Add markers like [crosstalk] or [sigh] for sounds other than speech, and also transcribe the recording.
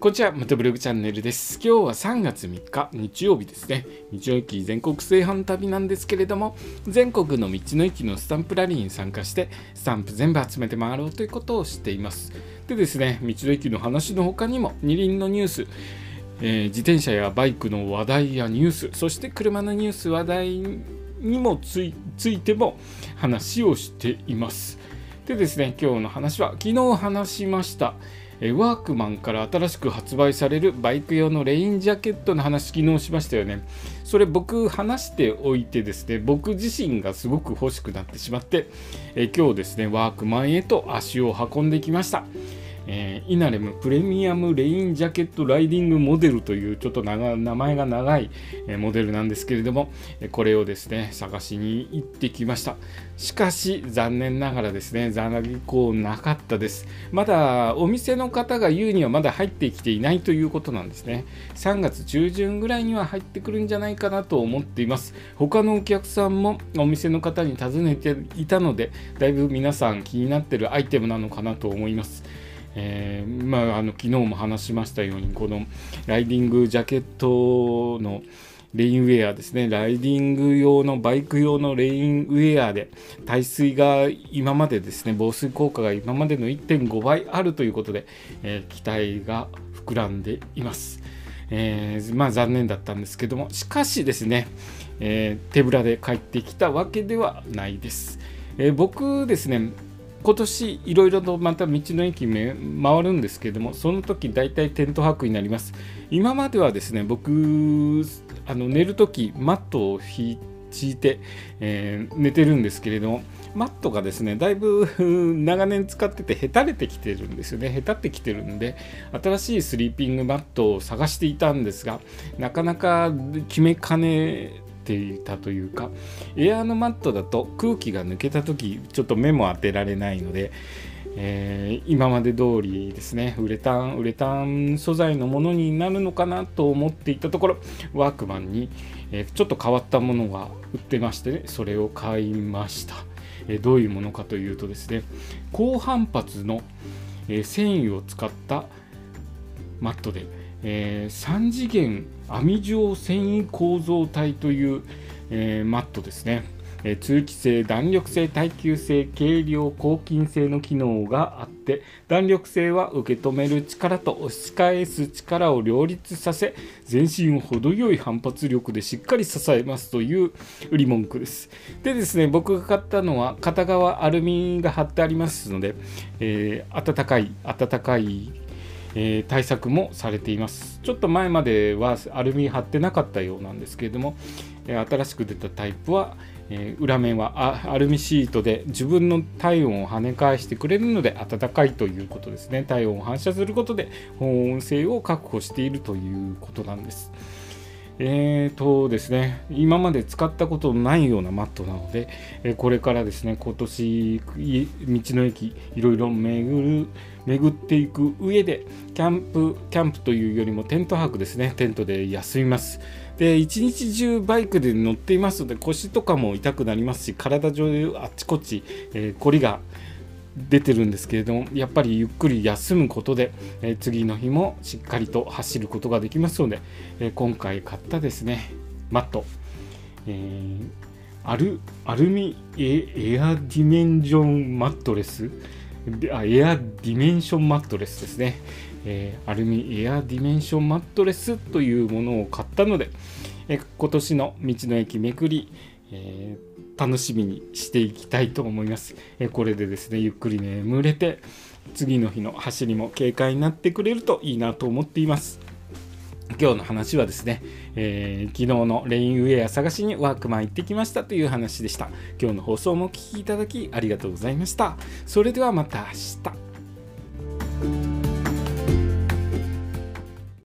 こんにちは、またブログチャンネルです。今日は3月3日、日曜日ですね。日曜駅全国製販旅なんですけれども、全国の道の駅のスタンプラリーに参加して、スタンプ全部集めて回ろうということをしています。でですね、道の駅の話の他にも、二輪のニュース、えー、自転車やバイクの話題やニュース、そして車のニュース、話題にもついても話をしています。でですね、今日の話は、昨日話しました、ワークマンから新しく発売されるバイク用のレインジャケットの話昨日しましたよね。それ僕話しておいてですね、僕自身がすごく欲しくなってしまって、え今日ですね、ワークマンへと足を運んできました。えー、イナレムプレミアムレインジャケットライディングモデルというちょっと名前が長い、え、モデルなんですけれども、えこれをですね、探しに行ってきました。しかし、残念ながらですね、残念なかったです。まだお店の方が言うにはまだ入ってきていないということなんですね。3月中旬ぐらいには入ってくるんじゃないかなと思っています。他のお客さんもお店の方に尋ねていたので、だいぶ皆さん気になってるアイテムなのかなと思います。えー、まあ、あの昨日も話しましたようにこのライディングジャケットのレインウェアですねライディング用のバイク用のレインウェアで耐水が今までですね防水効果が今までの1.5倍あるということで、えー、期待が膨らんでいます。えー、まあ残念だったんですけどもしかしですね、え、手ぶらで帰ってきたわけではないです。え僕ですね今年いろいろとまた道の駅回るんですけどもその時大体テント泊になります。今まではですね僕あの寝る時マットを引いて、えー、寝てるんですけれどもマットがですねだいぶ [laughs] 長年使っててへたれてきてるんですよね。へたってきてるんで新しいスリーピングマットを探していたんですがなかなか決めかねていたというかエアーのマットだと空気が抜けた時ちょっと目も当てられないので、えー、今まで通りですねウレタンウレタン素材のものになるのかなと思っていたところワークマンに、えー、ちょっと変わったものが売ってましてねそれを買いました、えー、どういうものかというとですね高反発の、え繊維を使ったマットでえー、3次元網状繊維構造体という、えー、マットですね、えー、通気性、弾力性、耐久性、軽量、抗菌性の機能があって弾力性は受け止める力と押し返す力を両立させ全身を程よい反発力でしっかり支えますという売り文句です。でですね僕が買ったのは片側アルミが貼ってありますので、えー、暖かい暖かいえー、対策もされていますちょっと前まではアルミ貼ってなかったようなんですけれども、え、新しく出たタイプは、えー、裏面はアルミシートで自分の体温を跳ね返してくれるので暖かいということですね体温を反射することで保温性を確保しているということなんです。えーとですね、今まで使ったことのないようなマットなので、えこれからですね、今年、道の駅、いろいろ巡る、巡っていく上で、キャンプ、キャンプというよりもテント泊ですね、テントで休みます。で、一日中バイクで乗っていますので、腰とかも痛くなりますし、体中あっちこっち、えー、凝りが出てるんですけれどもやっぱりゆっくり休むことで、え、次の日もしっかりと走ることができますので、え、今回買ったですねマット、えー、アルアルミエアディメンションマットレス。あエアディメンションマットレスですね、えー、アルミエアディメンションマットレスというものを買ったので、え、今年の道の駅めくり、えー楽しみにしていきたいと思います。えこれでですね、ゆっくり眠れて、次の日の走りも軽快になってくれるといいなと思っています。今日の話はですね、えー、昨日のレインウェア探しにワークマン行ってきましたという話でした。今日の放送もお聴きいただきありがとうございました。それではまた明日。